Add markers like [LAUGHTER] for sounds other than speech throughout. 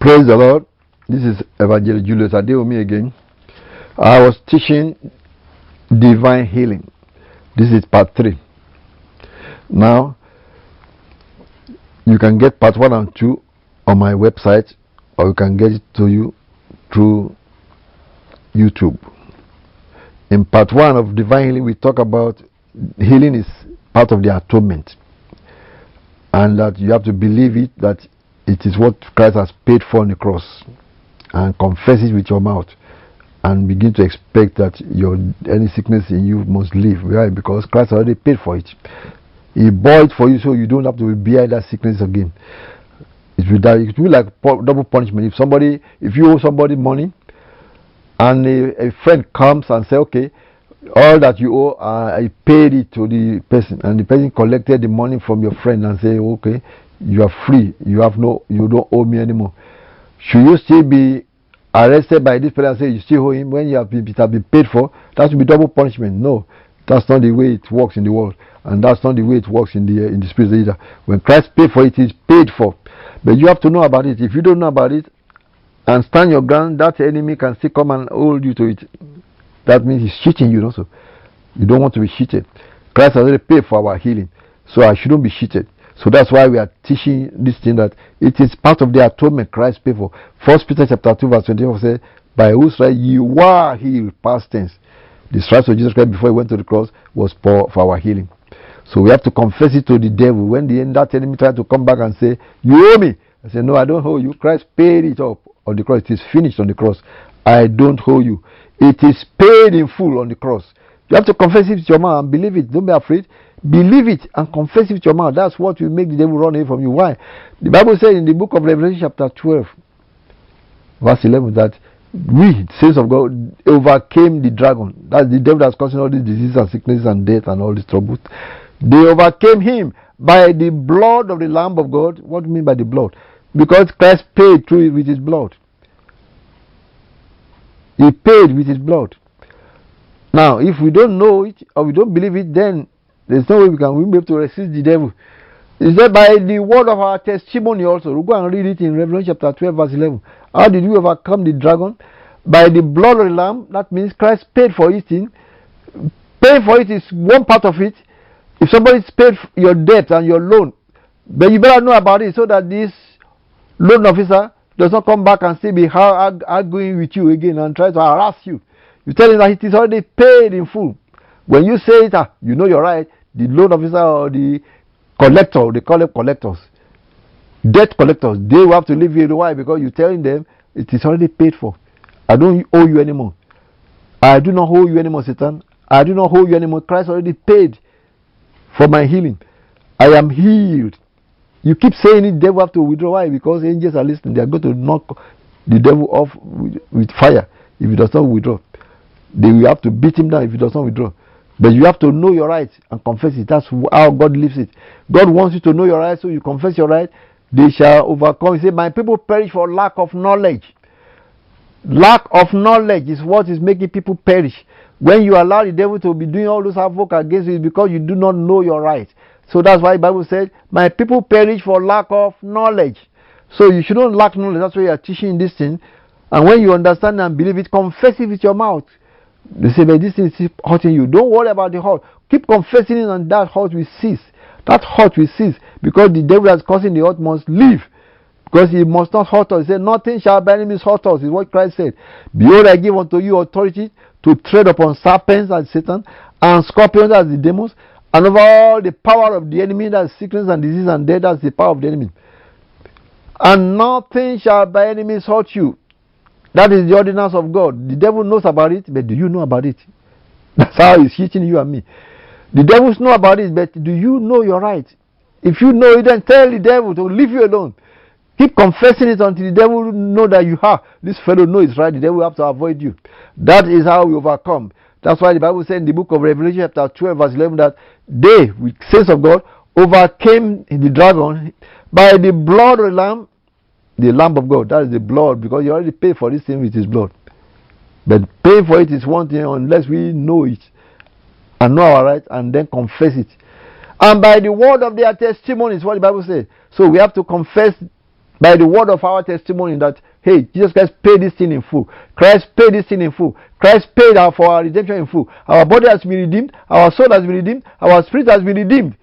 Praise the Lord. This is Evangelist Julius Adeomi again. I was teaching divine healing. This is part 3. Now, you can get part 1 and 2 on my website, or you can get it to you through YouTube. In part 1 of divine healing, we talk about healing is part of the atonement, and that you have to believe it that it is what Christ has paid for on the cross, and confess it with your mouth, and begin to expect that your any sickness in you must leave. Why? Because Christ already paid for it. He bought it for you, so you don't have to bear that sickness again. It will, it will be like double punishment. If somebody, if you owe somebody money, and a, a friend comes and say, okay, all that you owe, uh, I paid it to the person, and the person collected the money from your friend and say, okay, you are free, you have no, you don't owe me anymore. Should you still be arrested by this person and say you still owe him when you have been, it has been paid for? That should be double punishment. No, that's not the way it works in the world, and that's not the way it works in the uh, in the spirit either. When Christ paid for it, it's paid for. But you have to know about it. If you don't know about it, and stand your ground, that enemy can still come and hold you to it. That means he's cheating you also. You don't want to be cheated. Christ has already paid for our healing. So I shouldn't be cheated. So that's why we are teaching this thing that it is part of the atonement Christ paid for. First Peter chapter 2, verse 24 says, By whose right you were healed, past tense. The stripes of Jesus Christ before he went to the cross was for, for our healing. So we have to confess it to the devil. When the that enemy tried to come back and say, You owe me. I said, No, I don't owe you. Christ paid it up on the cross. It is finished on the cross. I don't owe you. It is paid in full on the cross. You have to confess it with your mouth and believe it. Don't be afraid. Believe it and confess it with your mouth. That's what will make the devil run away from you. Why? The Bible says in the book of Revelation, chapter 12, verse 11, that we, the saints of God, overcame the dragon. That's the devil that's causing all these diseases and sicknesses and death and all these troubles. They overcame him by the blood of the Lamb of God. What do you mean by the blood? Because Christ paid through it with his blood. He paid with his blood. Now, if we don't know it or we don't believe it, then there's no way we can we be able to resist the devil. He said, by the word of our testimony also. We'll go and read it in Revelation chapter 12, verse 11. How did we overcome the dragon? By the blood of the Lamb. That means Christ paid for it. In. Paying for it is one part of it. If somebody's paid your debt and your loan, then you better know about it so that this loan officer does not come back and still be arguing with you again and try to harass you. You tell him that it is already paid in full. When you say it, ah, you know you're right. The loan officer or the collector, they call them collectors, debt collectors, they will have to leave you. Why? Because you're telling them it is already paid for. I don't owe you anymore. I do not owe you anymore, Satan. I do not owe you anymore. Christ already paid for my healing. I am healed. You keep saying it, devil have to withdraw. Why? Because angels are listening. They are going to knock the devil off with, with fire if he does not withdraw. They will have to beat him down if he does not withdraw. But you have to know your right and confess it. That's how God lives it. God wants you to know your right, so you confess your right. They shall overcome. He said, My people perish for lack of knowledge. Lack of knowledge is what is making people perish. When you allow the devil to be doing all those havoc against you, it's because you do not know your right. So that's why Bible says, My people perish for lack of knowledge. So you shouldn't lack knowledge. That's why you are teaching this thing. And when you understand and believe it, confess it with your mouth. They say, but this thing is hurting you. Don't worry about the hurt. Keep confessing it and that hurt will cease. That hurt will cease. Because the devil that's causing the hurt must leave. Because he must not hurt us. He said, Nothing shall by any means hurt us, is what Christ said. Behold, I give unto you authority to tread upon serpents as Satan, and scorpions as the demons, and over the power of the enemy, that's sickness and disease and death, that's the power of the enemy. And nothing shall by any means hurt you. That is the ordinance of God. The devil knows about it, but do you know about it? [LAUGHS] That's how he's cheating you and me. The devils know about it, but do you know your right? If you know it, then tell the devil to leave you alone. Keep confessing it until the devil know that you have. This fellow knows it's right. The devil will have to avoid you. That is how we overcome. That's why the Bible said in the book of Revelation chapter 12 verse 11 that they, with saints of God, overcame the dragon by the blood of the Lamb the Lamb of God, that is the blood, because you already paid for this thing with his blood. But paying for it is one thing unless we know it and know our right and then confess it. And by the word of their testimony is what the Bible says. So we have to confess by the word of our testimony that hey, Jesus Christ paid this thing in full. Christ paid this thing in full. Christ paid our, for our redemption in full. Our body has been redeemed. Our soul has been redeemed. Our spirit has been redeemed.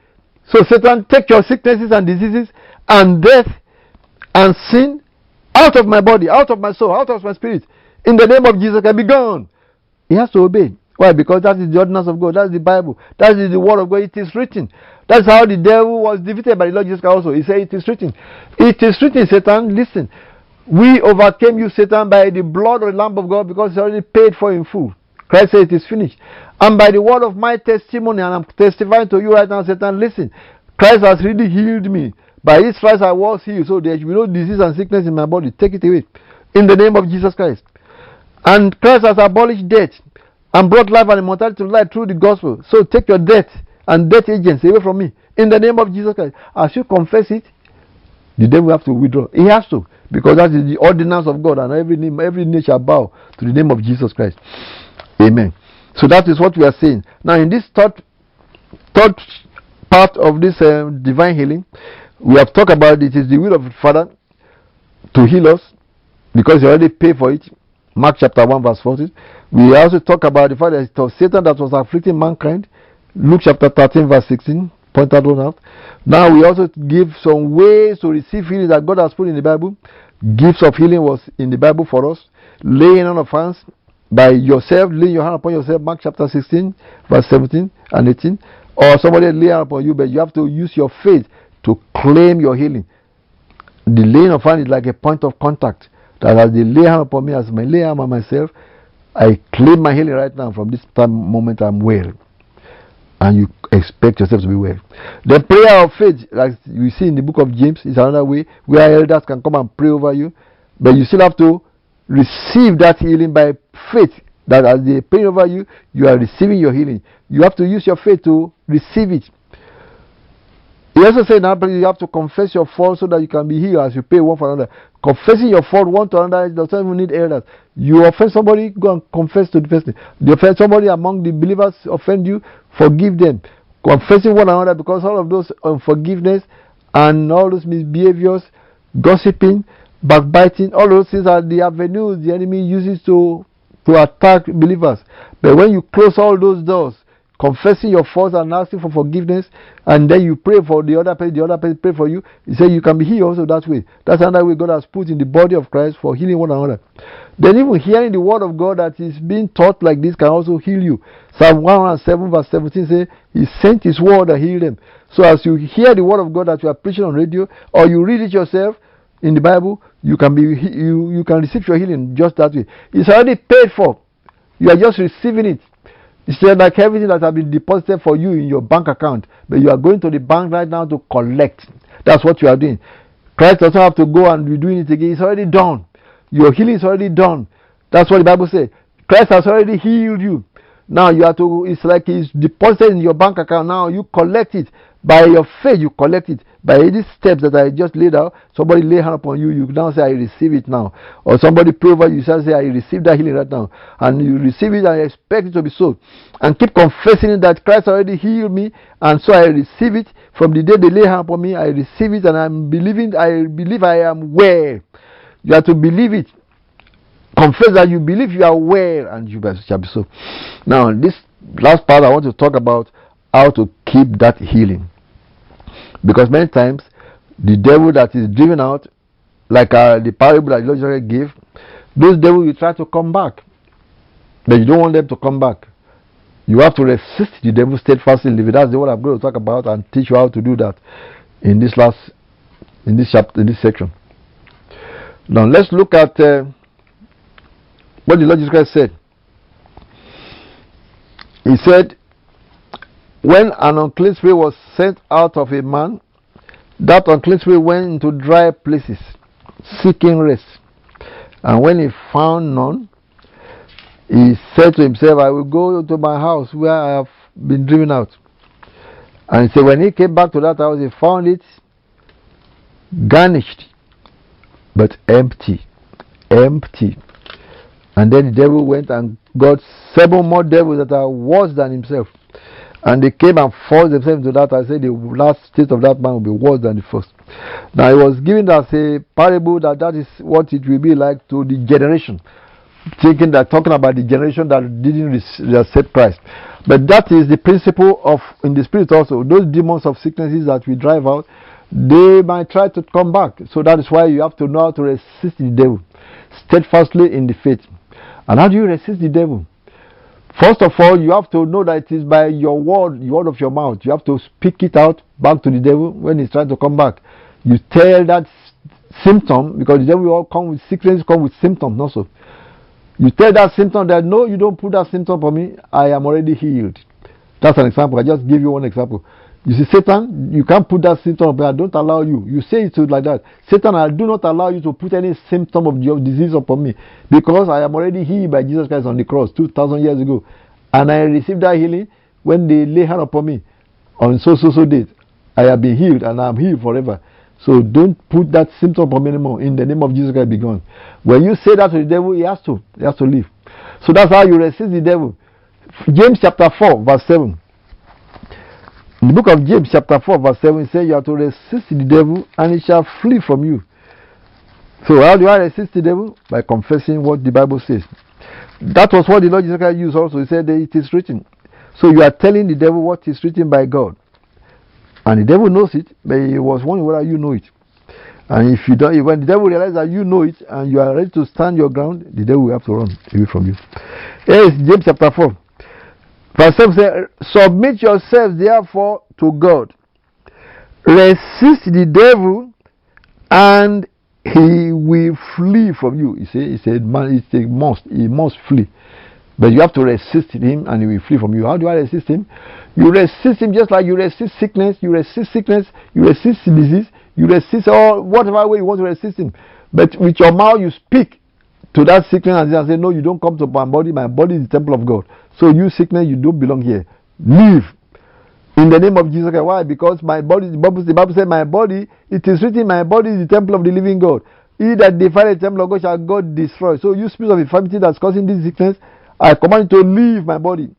So Satan, take your sicknesses and diseases and death and sin out of my body, out of my soul, out of my spirit. In the name of Jesus, can be gone. He has to obey. Why? Because that is the ordinance of God. That's the Bible. That is the word of God. It is written. That's how the devil was defeated by the Lord Jesus Christ also. He said, It is written. It is written, Satan. Listen. We overcame you, Satan, by the blood of the Lamb of God because it's already paid for in full. Christ said it is finished. And by the word of my testimony, and I'm testifying to you right now, Satan, listen. Christ has really healed me. By his stripes I was healed. So there should be no disease and sickness in my body. Take it away. In the name of Jesus Christ. And Christ has abolished death and brought life and immortality to light through the gospel. So take your death and death agents away from me. In the name of Jesus Christ. As you confess it, the devil will have to withdraw. He has to. Because that is the ordinance of God, and every name, every shall bow to the name of Jesus Christ. Amen. So that is what we are saying. Now, in this third, third part of this uh, divine healing, we have talked about it is the will of the Father to heal us because He already paid for it. Mark chapter 1, verse 40. We also talk about the fact that it was Satan that was afflicting mankind. Luke chapter 13, verse 16. Point that one out. Now we also give some ways to receive healing that God has put in the Bible. Gifts of healing was in the Bible for us. Laying on of hands by yourself, laying your hand upon yourself. Mark chapter 16, verse 17 and 18. Or somebody lay hand upon you, but you have to use your faith to claim your healing. The laying of hand is like a point of contact. That as they lay hand upon me, as my lay hand on myself, I claim my healing right now. From this time moment, I'm well. And you expect yourself to be well. The prayer of faith, like you see in the book of James, is another way where elders can come and pray over you. But you still have to receive that healing by faith. That as they pray over you, you are receiving your healing. You have to use your faith to receive it. He also said now you have to confess your fault so that you can be healed as you pay one for another. Confessing your fault one to another doesn't even need elders. You offend somebody, go and confess to the person. You offend somebody among the believers, offend you, forgive them. Confessing one another because all of those unforgiveness and all those misbehaviors, gossiping, backbiting, all those things are the avenues the enemy uses to to attack believers. But when you close all those doors, confessing your faults and asking for forgiveness, and then you pray for the other person, the other person pray for you, he said you can be healed also that way. That's another way God has put in the body of Christ for healing one another. Then even hearing the word of God that is being taught like this can also heal you. Psalm 107 verse 17 says, He sent His word and healed them. So as you hear the word of God that you are preaching on radio, or you read it yourself in the Bible, you can be you, you can receive your healing just that way. It's already paid for. You are just receiving it. It's like everything that has been deposited for you in your bank account, but you are going to the bank right now to collect. That's what you are doing. Christ doesn't have to go and be doing it again. It's already done. Your healing is already done. That's what the Bible says. Christ has already healed you. Now you have to, it's like it's deposited in your bank account. Now you collect it. By your faith, you collect it. By these steps that I just laid out, somebody lay hand upon you, you now say, I receive it now. Or somebody pray over you, say, I receive that healing right now. And you receive it and expect it to be so. And keep confessing that Christ already healed me, and so I receive it. From the day they lay hand upon me, I receive it, and I'm believing, I believe I am well. You have to believe it. Confess that you believe you are well, and you shall be so. Now, this last part, I want to talk about how to keep that healing. Because many times, the devil that is driven out, like uh, the parable that the Lord Jesus gave, those devils will try to come back. But you don't want them to come back. You have to resist the devil steadfastly. That's what I'm going to talk about and teach you how to do that in this last, in this chapter, in this section. Now let's look at uh, what the Lord Jesus Christ said. He said, when an unclean spirit was sent out of a man, that unclean spirit went into dry places, seeking rest. And when he found none, he said to himself, I will go to my house where I have been driven out. And so when he came back to that house, he found it garnished, but empty. Empty. And then the devil went and got seven more devils that are worse than himself and they came and forced themselves into that. I said the last state of that man will be worse than the first. Now it was given as a parable that that is what it will be like to the generation, thinking that talking about the generation that didn't accept Christ. But that is the principle of in the spirit also. Those demons of sicknesses that we drive out, they might try to come back. So that is why you have to know how to resist the devil steadfastly in the faith. And how do you resist the devil? First of all, you have to know that it is by your word, the word of your mouth. You have to speak it out back to the devil when he's trying to come back. You tell that symptom because the devil will come with sickness, come with symptoms also. You tell that symptom that no, you don't put that symptom for me. I am already healed. That's an example. I just give you one example. You see, Satan, you can't put that symptom, but I don't allow you. You say it like that. Satan, I do not allow you to put any symptom of your disease upon me because I am already healed by Jesus Christ on the cross 2,000 years ago. And I received that healing when they lay hand upon me on so, so, so date. I have been healed and I am healed forever. So don't put that symptom upon me anymore. In the name of Jesus Christ, be gone. When you say that to the devil, he has to. He has to leave. So that's how you resist the devil. James chapter 4, verse 7. In the book of James, chapter 4, verse 7, says, You have to resist the devil and he shall flee from you. So, how do I resist the devil? By confessing what the Bible says. That was what the Lord Jesus Christ used also. He said, It is written. So, you are telling the devil what is written by God. And the devil knows it, but he was wondering whether you know it. And if you don't, when the devil realizes that you know it and you are ready to stand your ground, the devil will have to run away from you. Here is James chapter 4. Verse 7 says, Submit yourselves therefore to God. Resist the devil, and he will flee from you. He said, he said, man, it's a must. He must flee. But you have to resist him and he will flee from you. How do I resist him? You resist him just like you resist sickness, you resist sickness, you resist disease, you resist all whatever way you want to resist him. But with your mouth you speak to that sickness and say, No, you don't come to my body, my body is the temple of God. So you sickness, you don't belong here. Leave. In the name of Jesus Christ. Why? Because my body, the Bible, the Bible said, My body, it is written, my body is the temple of the living God. He that defiles the temple of God shall God destroy. So you spirit of infirmity that's causing this sickness, I command you to leave my body.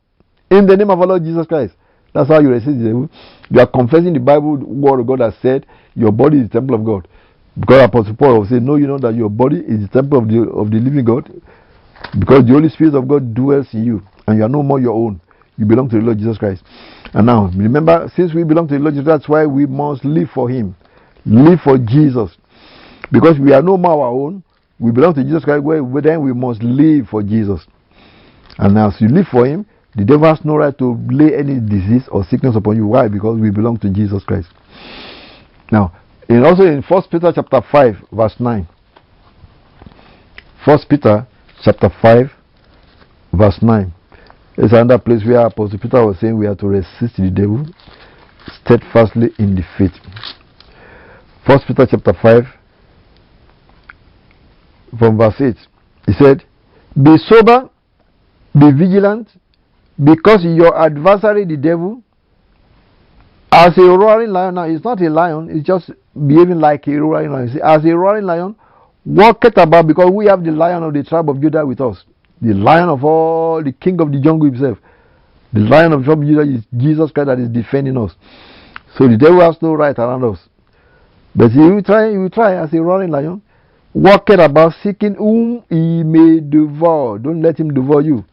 In the name of our Lord Jesus Christ. That's how you resist the. You are confessing the Bible word of God has said, Your body is the temple of God. Because Apostle Paul will say, No, you know that your body is the temple of the of the living God. Because the Holy Spirit of God dwells in you and you are no more your own. You belong to the Lord Jesus Christ. And now, remember, since we belong to the Lord Jesus, that's why we must live for Him. Live for Jesus. Because we are no more our own. We belong to Jesus Christ, where then we must live for Jesus. And as you live for Him, the devil has no right to lay any disease or sickness upon you. Why? Because we belong to Jesus Christ. Now, also in First Peter chapter 5, verse 9. First Peter chapter 5, verse 9. It's another place where Apostle Peter was saying we have to resist the devil steadfastly in the faith. First Peter chapter 5 from verse 8. He said, Be sober, be vigilant, because your adversary the devil, as a roaring lion, now it's not a lion, it's just behaving like a roaring lion. As a roaring lion, walketh about because we have the lion of the tribe of Judah with us the lion of all, the king of the jungle himself. The lion of Judah is Jesus Christ that is defending us. So the devil has no right around us. But he will try, he will try as a roaring lion, walking about seeking whom he may devour. Don't let him devour you.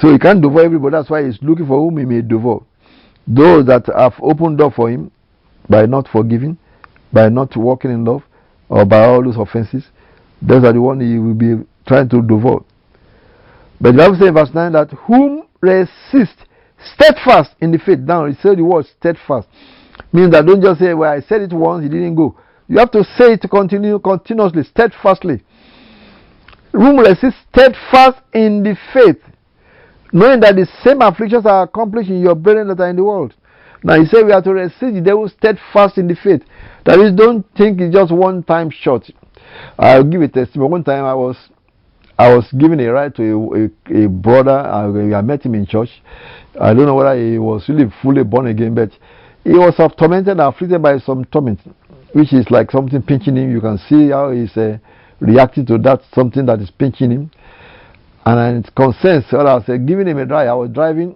So he can't devour everybody. That's why he's looking for whom he may devour. Those that have opened door for him by not forgiving, by not walking in love, or by all those offenses, those are the ones he will be trying to devour. But the Bible says in verse 9 that whom resist steadfast in the faith. Now, it said the word steadfast. Means that don't just say, well, I said it once, it didn't go. You have to say it continue, continuously, steadfastly. Whom resist steadfast in the faith, knowing that the same afflictions are accomplished in your brethren that are in the world. Now, he said we have to resist the devil steadfast in the faith. That is, don't think it's just one time shot. I'll give a testimony. One time I was I was given a ride to a, a, a brother. I, I, met him in church. I don't know whether he was really fully born again, but he was tormented and afflicted by some torment, which is like something pinching him. You can see how he's uh, reacting to that something that is pinching him. And it concerns. So I was uh, giving him a ride. I was driving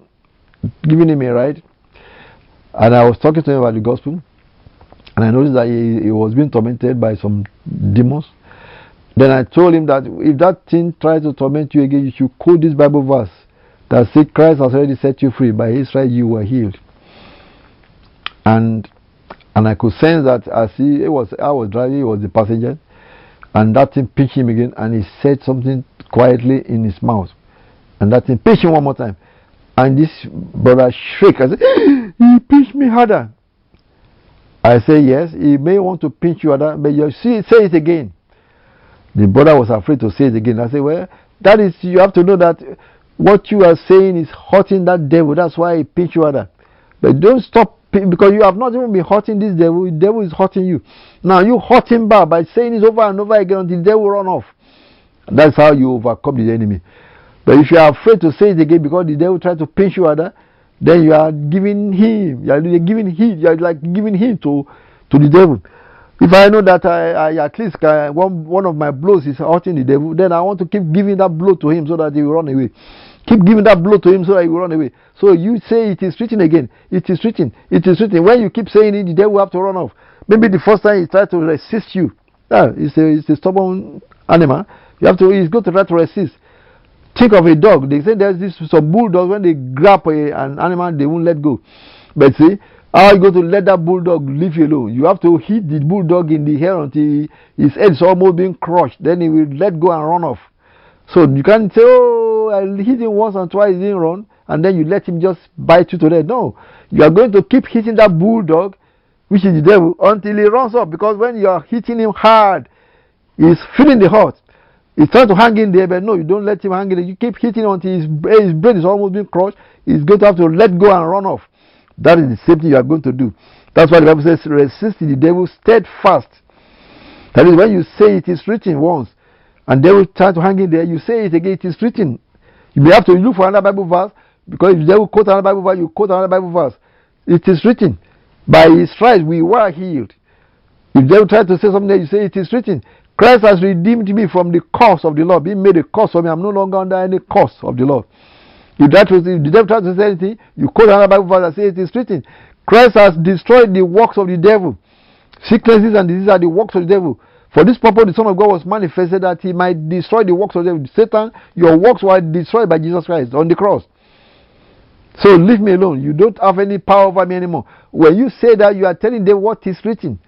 giving him a ride, and I was talking to him about the gospel, and I noticed that he, he was being tormented by some demons. Then I told him that if that thing tries to torment you again, you should quote this Bible verse that says Christ has already set you free. By His right, you were healed. And and I could sense that as he it was I was driving, he was the passenger, and that thing pinched him again, and he said something quietly in his mouth, and that thing pinched him one more time, and this brother shrieked. I said, [GASPS] "He pinched me harder." I say yes, he may want to pinch you harder, but you see, say it again. The brother was afraid to say it again. I said, well, that is you have to know that what you are saying is hurting that devil. That's why he pinched you harder. But don't stop because you have not even been hurting this devil. The devil is hurting you. Now you hurt him back by saying it over and over again until the devil run off. That's how you overcome the enemy. But if you are afraid to say it again because the devil try to pinch you harder, then you are giving him, you are giving him, you are like giving him to, to the devil. If I know that I, I at least can, one, one of my blows is hurting the devil, then I want to keep giving that blow to him so that he will run away. Keep giving that blow to him so that he will run away. So you say it is written again. It is written. It is written. When you keep saying it, the devil will have to run off. Maybe the first time he tries to resist you. Yeah, it's a, it's a stubborn animal. You have to, he's to try to resist. Think of a dog. They say there's this some bulldogs when they grab a, an animal, they won't let go. But see, how are you going to let that bulldog leave you alone? You have to hit the bulldog in the hair until his head is almost being crushed. Then he will let go and run off. So you can't say, oh, I hit him once and twice, he didn't run, and then you let him just bite you to death. No, you are going to keep hitting that bulldog, which is the devil, until he runs off. Because when you are hitting him hard, he's feeling the hurt. He's trying to hang in there, but no, you don't let him hang in there. You keep hitting until his, his brain is almost being crushed. He's going to have to let go and run off. That is the same thing you are going to do. That's why the Bible says, resist the devil steadfast. That is when you say it is written once, and will try to hang in there, you say it again, it is written. You may have to look for another Bible verse, because if they will quote another Bible verse, you quote another Bible verse. It is written. By his stripes we were healed. If they will try to say something, you say it is written. Christ has redeemed me from the curse of the law, being made a curse for me. I'm no longer under any curse of the law. If that was if the devil tries to say anything, you quote another Bible verse and say it is written. Christ has destroyed the works of the devil. Sicknesses and diseases are the works of the devil. For this purpose, the Son of God was manifested that he might destroy the works of the devil. Satan, your works were destroyed by Jesus Christ on the cross. So leave me alone. You don't have any power over me anymore. When you say that, you are telling them what is written.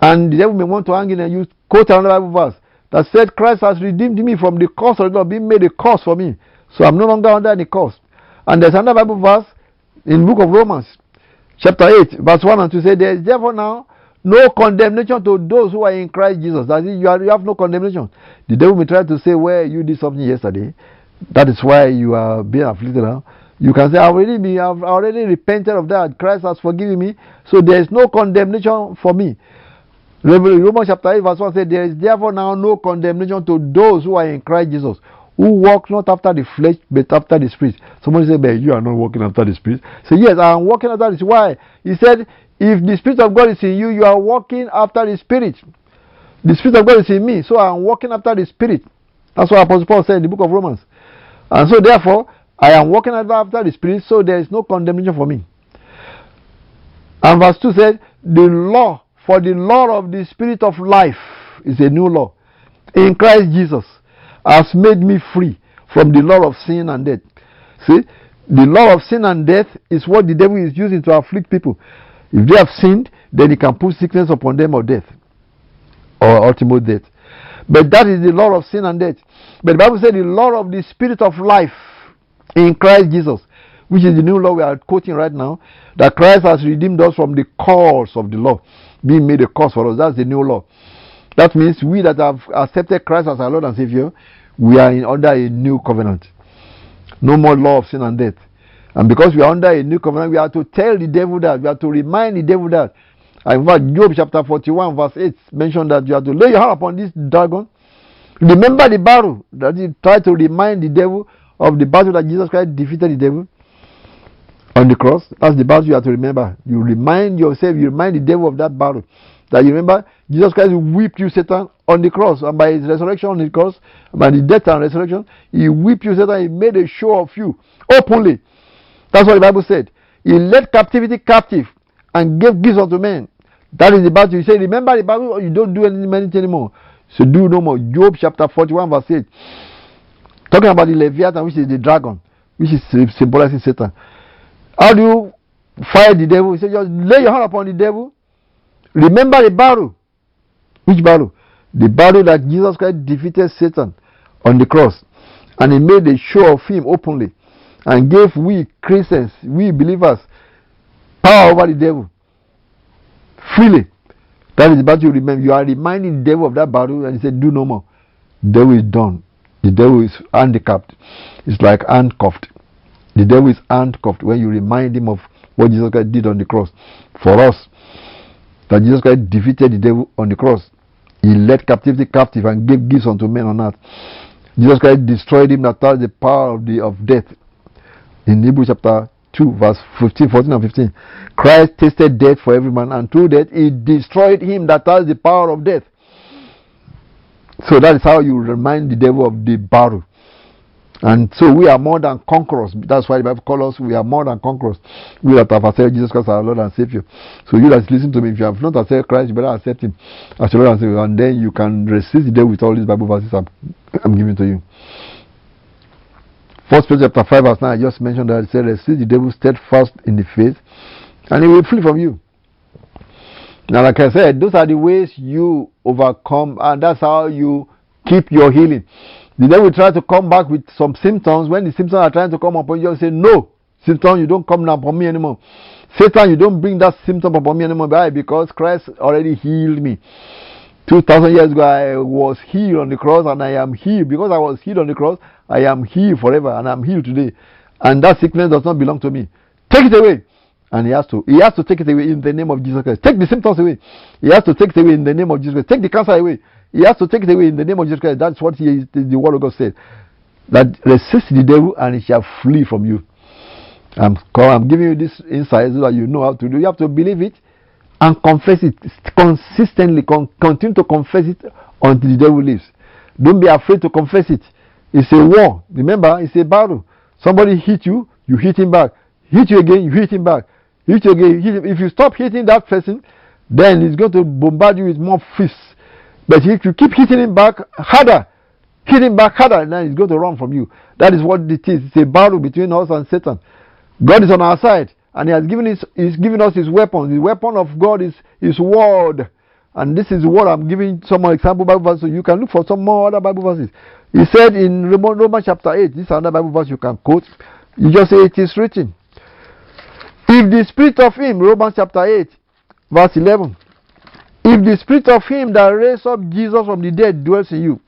And the devil may want to hang in and you quote another Bible verse that said, Christ has redeemed me from the curse of the law, being made a curse for me. So I'm no longer under any curse. And there's another Bible verse in book of Romans, chapter 8, verse 1 and 2 say, There is therefore now no condemnation to those who are in Christ Jesus. That is, you, are, you have no condemnation. The devil may try to say, Well, you did something yesterday. That is why you are being afflicted now. You can say, I've already, been, I've already repented of that. Christ has forgiven me. So there is no condemnation for me. Romans chapter 8, verse 1 says, There is therefore now no condemnation to those who are in Christ Jesus, who walk not after the flesh, but after the spirit. Somebody said, But you are not walking after the spirit. Say, Yes, I am walking after the spirit. Why? He said, If the spirit of God is in you, you are walking after the spirit. The spirit of God is in me, so I am walking after the spirit. That's what Apostle Paul said in the book of Romans. And so, therefore, I am walking after the spirit, so there is no condemnation for me. And verse 2 said, The law for the law of the Spirit of life is a new law in Christ Jesus has made me free from the law of sin and death. See, the law of sin and death is what the devil is using to afflict people. If they have sinned, then he can put sickness upon them or death or ultimate death. But that is the law of sin and death. But the Bible said the law of the Spirit of life in Christ Jesus which is the new law we are quoting right now, that Christ has redeemed us from the curse of the law, being made a curse for us. That's the new law. That means we that have accepted Christ as our Lord and Savior, we are in, under a new covenant. No more law of sin and death. And because we are under a new covenant, we have to tell the devil that, we have to remind the devil that. In fact, Job chapter 41, verse 8 mentioned that you have to lay your hand upon this dragon. Remember the battle that he tried to remind the devil of the battle that Jesus Christ defeated the devil on the cross. That's the battle you have to remember. You remind yourself, you remind the devil of that battle. That you remember, Jesus Christ whipped you, Satan, on the cross. And by his resurrection on the cross, by the death and resurrection, he whipped you, Satan. He made a show of you openly. That's what the Bible said. He led captivity captive and gave gifts unto men. That is the battle. You say, remember the battle, you don't do anything anymore. So do no more. Job chapter 41, verse 8. Talking about the Leviathan, which is the dragon, which is symbolizing Satan. How do you fight the devil? He said, just lay your hand upon the devil. Remember the battle. Which battle? The battle that Jesus Christ defeated Satan on the cross. And he made a show of him openly. And gave we Christians, we believers, power over the devil. Freely. That is the battle you remember. You are reminding the devil of that battle and he said, Do no more. The devil is done. The devil is handicapped. It's like handcuffed. The devil is handcuffed when you remind him of what Jesus Christ did on the cross for us. That Jesus Christ defeated the devil on the cross. He led captivity captive and gave gifts unto men on earth. Jesus Christ destroyed him that has the power of, the, of death. In Hebrews chapter 2, verse 15, 14 and 15. Christ tasted death for every man, and through death he destroyed him that has the power of death. So that is how you remind the devil of the battle. And so we are more than conquerors. That's why the Bible calls us we are more than conquerors. We that have accepted Jesus Christ our Lord and Savior. So you that listen to me, if you have not accepted Christ, you better accept Him as your Lord and Savior. And then you can resist the devil with all these Bible verses I'm, I'm giving to you. First Peter chapter 5 verse 9, I just mentioned that it said, resist the devil steadfast in the faith, and he will flee from you. Now, like I said, those are the ways you overcome, and that's how you keep your healing. The devil will try to come back with some symptoms. When the symptoms are trying to come upon you, you say, No, symptom, you don't come upon me anymore. Satan, you don't bring that symptom upon me anymore. Why? Because Christ already healed me. 2000 years ago, I was healed on the cross and I am healed. Because I was healed on the cross, I am healed forever and I'm healed today. And that sickness does not belong to me. Take it away. And he has to. He has to take it away in the name of Jesus Christ. Take the symptoms away. He has to take it away in the name of Jesus Christ. Take the cancer away. He has to take it away in the name of Jesus Christ. That's what he, the, the word of God said. That resist the devil and he shall flee from you. I'm, I'm giving you this insight so that you know how to do. You have to believe it and confess it consistently. Con- continue to confess it until the devil leaves. Don't be afraid to confess it. It's a war. Remember, it's a battle. Somebody hit you, you hit him back. Hit you again, you hit him back. Hit you again. Hit him. If you stop hitting that person, then he's going to bombard you with more fists. But if you keep hitting him back harder, hit him back harder, then he's going to run from you. That is what it is. It's a battle between us and Satan. God is on our side, and He has given us, He's given us His weapons. The weapon of God is His word. And this is what I'm giving some more example Bible verses. So you can look for some more other Bible verses. He said in Romans chapter 8, this is another Bible verse you can quote. You just say it is written. If the spirit of him, Romans chapter 8, verse 11. If the spirit of him that raised up Jesus from the dead dwells in you,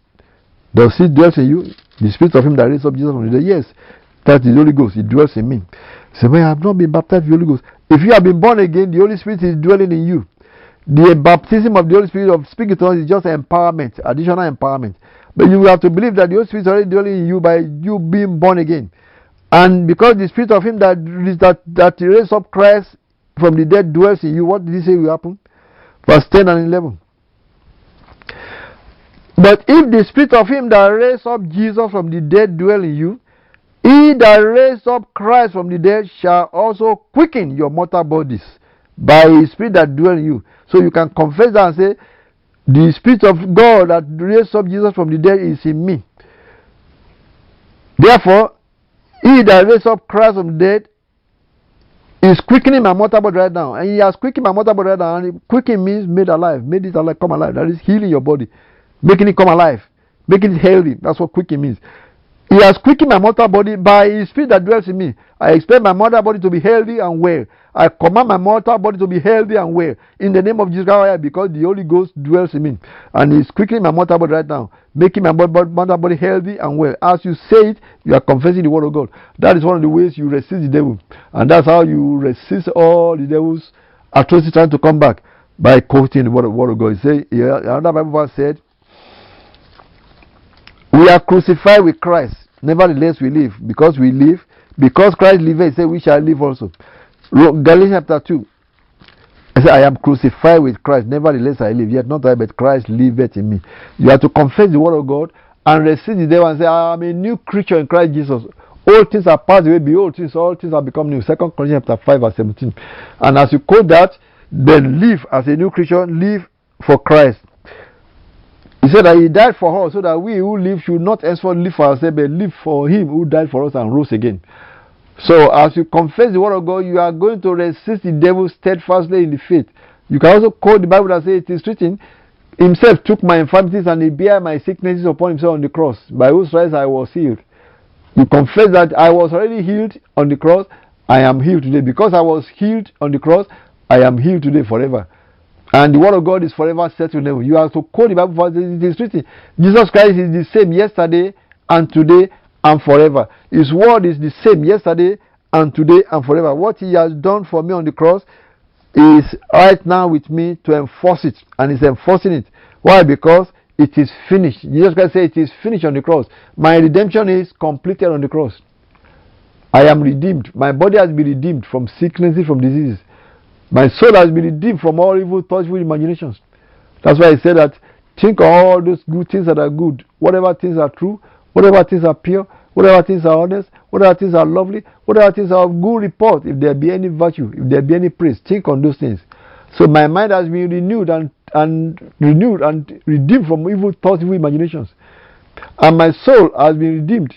does he dwells in you? The spirit of him that raised up Jesus from the dead, yes. That is the Holy Ghost. He dwells in me. Say, well, I have not been baptized with the Holy Ghost. If you have been born again, the Holy Spirit is dwelling in you. The baptism of the Holy Spirit of speaking to us is just empowerment, additional empowerment. But you have to believe that the Holy Spirit is already dwelling in you by you being born again. And because the spirit of him that that that raised up Christ from the dead dwells in you, what did he say will happen? Verse 10 and 11. But if the spirit of him that raised up Jesus from the dead dwell in you, he that raised up Christ from the dead shall also quicken your mortal bodies by his spirit that dwell in you. So you can confess that and say, The spirit of God that raised up Jesus from the dead is in me. Therefore, he that raised up Christ from the dead is quickening my mortal body right now. And he has quickened my mortal body right now. And quickening means made alive, made it alive, come alive. That is healing your body, making it come alive, making it healthy. That's what quickening means. He has quickened my mortal body by his spirit that dwells in me. I expect my mortal body to be healthy and well. I command my mortal body to be healthy and well. In the name of Jesus Christ, because the Holy Ghost dwells in me. And he's quickening my mortal body right now, making my mortal body healthy and well. As you say it, you are confessing the word of God. That is one of the ways you resist the devil. And that's how you resist all the devil's atrocities trying to come back by quoting the word of, word of God. Say, yeah, another Bible verse said, we are crucified with Christ. Nevertheless, we live. Because we live, because Christ liveth, he said, we shall live also. Galatians chapter 2. I say, I am crucified with Christ. Nevertheless, I live. Yet not I, but Christ liveth in me. You have to confess the word of God and receive the devil and say, I am a new creature in Christ Jesus. All things are passed away. Behold, things, all things have become new. Second Corinthians chapter 5, verse 17. And as you quote that, then live as a new creature, live for Christ. He said that he died for us so that we who live should not henceforth live for ourselves, but live for him who died for us and rose again. So, as you confess the word of God, you are going to resist the devil steadfastly in the faith. You can also quote the Bible that says it is written, Himself took my infirmities and he bare my sicknesses upon himself on the cross, by whose stripes I was healed. You confess that I was already healed on the cross, I am healed today. Because I was healed on the cross, I am healed today forever. And the word of God is forever settled. You have to quote the Bible for it is written. Jesus Christ is the same yesterday and today and forever. His word is the same yesterday and today and forever. What he has done for me on the cross is right now with me to enforce it, and he's enforcing it. Why? Because it is finished. Jesus Christ said it is finished on the cross. My redemption is completed on the cross. I am redeemed. My body has been redeemed from sicknesses, from diseases. My soul has been redeemed from all evil thoughts, evil imaginations. That's why he said that think of all those good things that are good, whatever things are true, whatever things are pure, whatever things are honest, whatever things are lovely, whatever things are of good report, if there be any virtue, if there be any praise, think on those things. So my mind has been renewed and, and renewed and redeemed from evil thoughts, evil imaginations. And my soul has been redeemed.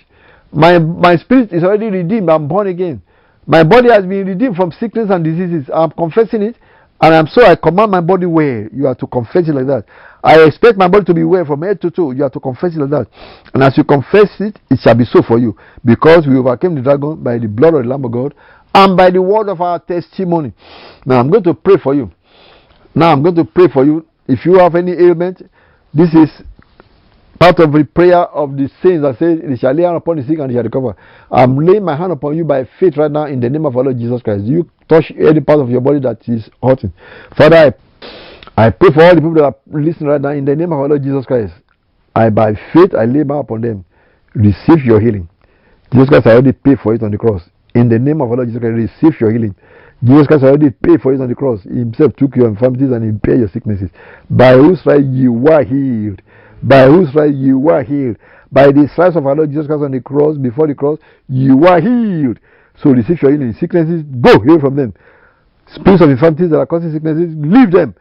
My, my spirit is already redeemed. I'm born again. My body has been redeemed from sickness and diseases. I'm confessing it. And I'm so I command my body well. You are to confess it like that. I expect my body to be well from head to toe. You have to confess it like that. And as you confess it, it shall be so for you. Because we overcame the dragon by the blood of the Lamb of God and by the word of our testimony. Now I'm going to pray for you. Now I'm going to pray for you. If you have any ailment, this is part of the prayer of the saints that says, They shall lay hand upon the sick and they shall recover. I'm laying my hand upon you by faith right now in the name of our Lord Jesus Christ. You touch any part of your body that is hurting. Father, I I pray for all the people that are listening right now in the name of our Lord Jesus Christ. I, by faith, I my upon them. Receive your healing. Jesus Christ already paid for it on the cross. In the name of our Lord Jesus Christ, receive your healing. Jesus Christ already paid for it on the cross. He himself took your infirmities and he paid your sicknesses. By whose right you were healed. By whose right you were healed. By the stripes of our Lord Jesus Christ on the cross, before the cross, you were healed. So receive your healing. Sicknesses, go heal from them. Spirits of infirmities that are causing sicknesses, leave them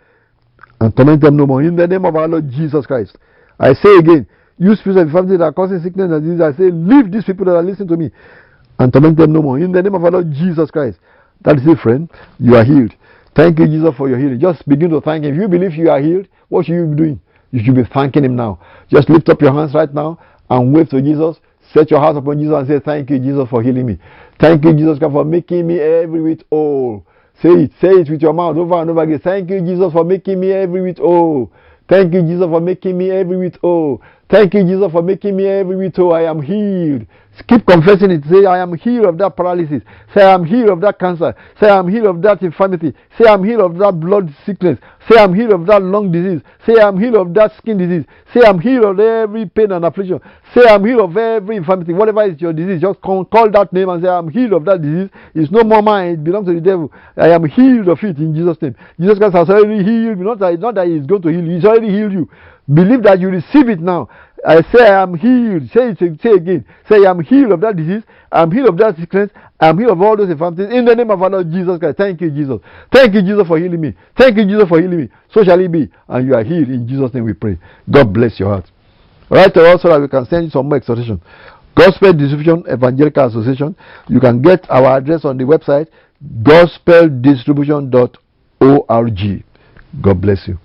and torment them no more. In the name of our Lord Jesus Christ. I say again, you spirits of infirmity that are causing sickness and disease, I say, leave these people that are listening to me and torment them no more. In the name of our Lord Jesus Christ. That is it, friend. You are healed. Thank you, Jesus, for your healing. Just begin to thank Him. If you believe you are healed, what should you be doing? You should be thanking Him now. Just lift up your hands right now and wave to Jesus. Set your heart upon Jesus and say, Thank you, Jesus, for healing me. Thank you, Jesus, God, for making me every whit whole. Say it, say it with your mouth over and over again. Thank you, Jesus, for making me every whit oh. Thank you, Jesus, for making me every whit oh. Thank you, Jesus, for making me every whit oh. I am healed. Keep confessing it. Say, I am healed of that paralysis. Say, I am healed of that cancer. Say, I am healed of that infirmity. Say, I am healed of that blood sickness. Say, I am healed of that lung disease. Say, I am healed of that skin disease. Say, I am healed of every pain and affliction. Say, I am healed of every infirmity. Whatever is your disease, just call, that name and say, I am healed of that disease. It's no more mine. It belongs to the devil. I am healed of it in Jesus' name. Jesus Christ has already healed me. Not that, not that He is going to heal you. He's already healed you. Believe that you receive it now. I say I am healed. Say it say again. Say I am healed of that disease. I am healed of that sickness. I am healed of all those infirmities. In the name of our Lord Jesus Christ. Thank you, Jesus. Thank you, Jesus, for healing me. Thank you, Jesus, for healing me. So shall it be. And you are healed. In Jesus' name we pray. God bless your heart. Write to us so that we can send you some more exhortation. Gospel Distribution Evangelical Association. You can get our address on the website gospeldistribution.org. God bless you.